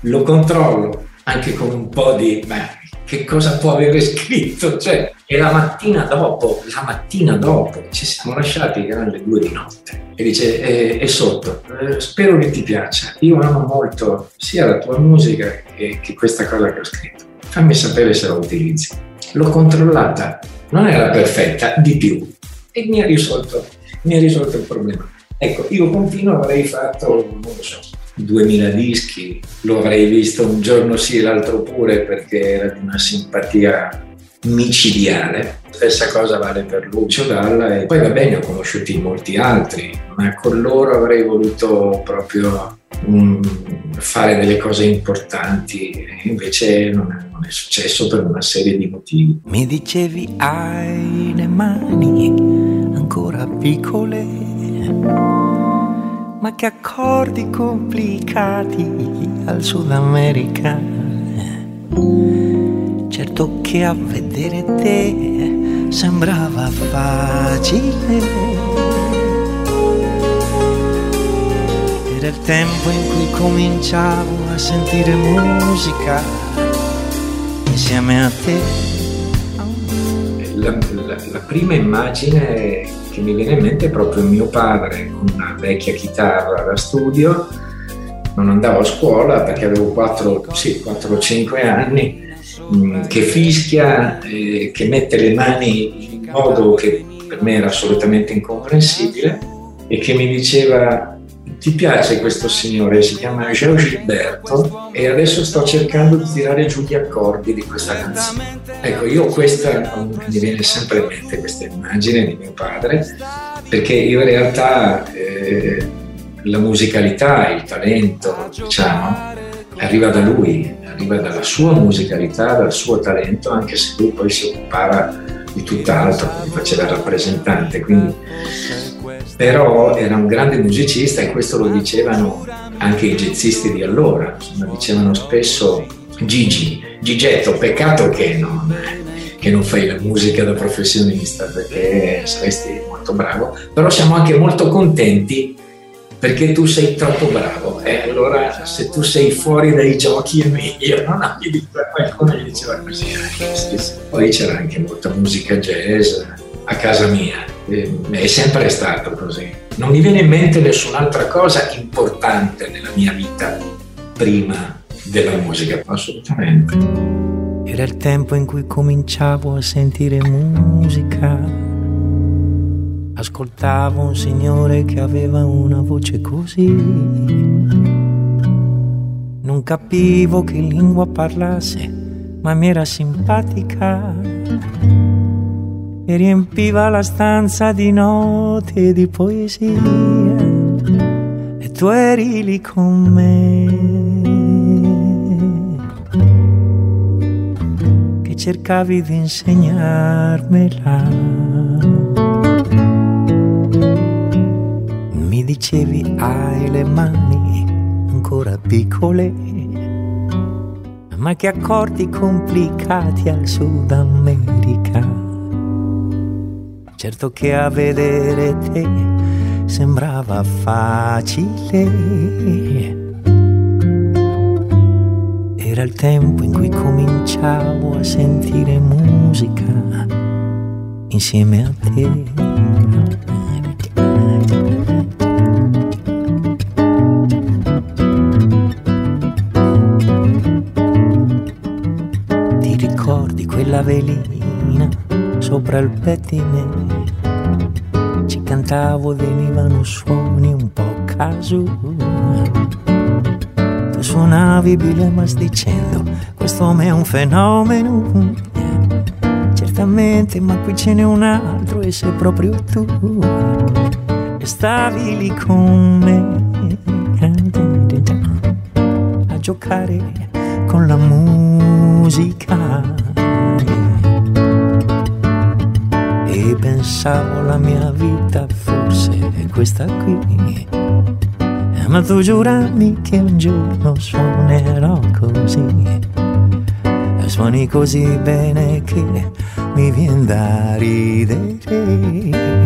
Lo controllo anche con un po' di... Beh, che cosa può avere scritto? Cioè, e la mattina dopo, la mattina dopo, ci siamo lasciati, erano le due di notte. E dice, è, è sotto, eh, spero che ti piaccia. Io amo molto sia la tua musica che, che questa cosa che ho scritto. Fammi sapere se la utilizzi. L'ho controllata, non era perfetta, di più. E mi ha risolto, mi ha risolto il problema. Ecco, io con Pino avrei fatto, non lo so, 2000 dischi, lo avrei visto un giorno sì e l'altro pure perché era di una simpatia micidiale. Stessa cosa vale per Lucio Dalla e poi va bene, ho conosciuti molti altri, ma con loro avrei voluto proprio um, fare delle cose importanti invece non è, non è successo per una serie di motivi. Mi dicevi hai le mani ancora piccole, ma che accordi complicati al Sud America. Certo che a vedere te sembrava facile. Era il tempo in cui cominciavo a sentire musica insieme a te. La, la, la, prima immagine che mi viene in mente è proprio mio padre con una vecchia chitarra da studio. Non andavo a scuola perché avevo 4 sì, o 5 anni, mm, che fischia, eh, che mette le mani in modo che per me era assolutamente incomprensibile e che mi diceva ti piace questo signore? Si chiama Geo Gilberto e adesso sto cercando di tirare giù gli accordi di questa canzone. Ecco, io questa mi viene sempre in mente questa immagine di mio padre, perché in realtà eh, la musicalità, il talento, diciamo, arriva da lui, arriva dalla sua musicalità, dal suo talento, anche se lui poi si occupava di tutt'altro, faceva il rappresentante. Quindi però era un grande musicista e questo lo dicevano anche i jazzisti di allora, insomma, dicevano spesso Gigi, Gigetto, peccato che non, che non fai la musica da professionista perché saresti molto bravo, però siamo anche molto contenti perché tu sei troppo bravo e eh? allora se tu sei fuori dai giochi è meglio, no? no qualcuno gli diceva così, poi c'era anche molta musica jazz a casa mia eh, è sempre stato così. Non mi viene in mente nessun'altra cosa importante nella mia vita prima della musica, assolutamente. Era il tempo in cui cominciavo a sentire musica. Ascoltavo un signore che aveva una voce così. Non capivo che lingua parlasse, ma mi era simpatica e riempiva la stanza di note di poesia e tu eri lì con me. Che cercavi di insegnarmela. Mi dicevi hai le mani ancora piccole ma che accordi complicati al Sud America Certo che a vedere te sembrava facile. Era il tempo in cui cominciavo a sentire musica insieme a te. Sopra il pettine? cantavo venivano suoni un po' caso. Tu suonavi Bilemas dicendo questo è un fenomeno. Certamente, ma qui ce n'è un altro e sei proprio tu. E stavi lì con me a giocare con la musica pensavo la mia vita forse è questa qui. Ma tu giurami che un giorno suonerò così. Suoni così bene che mi viene da ridere.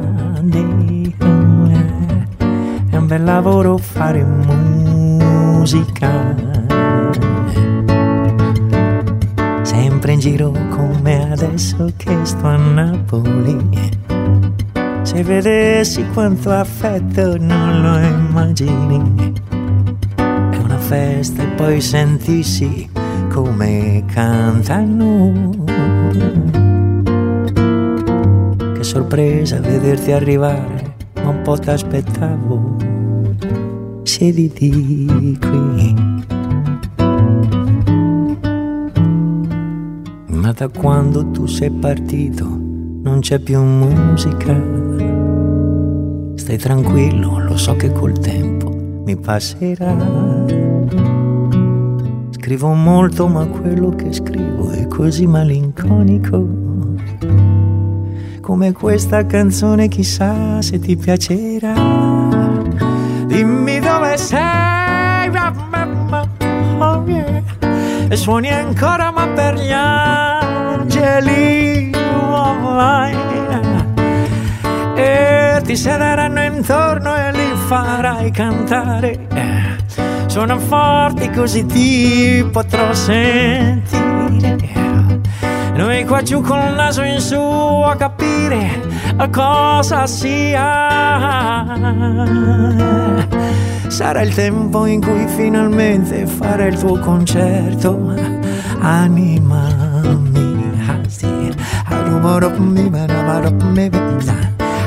lavoro fare musica. Sempre in giro come adesso che sto a Napoli. Se vedessi quanto affetto non lo immagini. È una festa e poi sentissi come cantano. Che sorpresa vederti arrivare, ma un po' t'aspettavo siediti qui. Ma da quando tu sei partito non c'è più musica. Stai tranquillo, lo so che col tempo mi passerà. Scrivo molto, ma quello che scrivo è così malinconico. Come questa canzone, chissà se ti piacerà. Dimmi dove sei, oh yeah. e suoni ancora, ma per gli angeli. Oh, e ti sederanno intorno e li farai cantare. Sono forti così ti potrò sentire. Noi qua giù con il naso in su a capire cosa sia. Sarà il tempo in cui finalmente fare il tuo concerto. Anima mia, sì.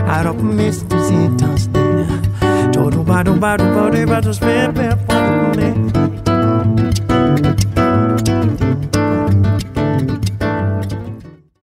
I don't miss the seat, bado bado bado spare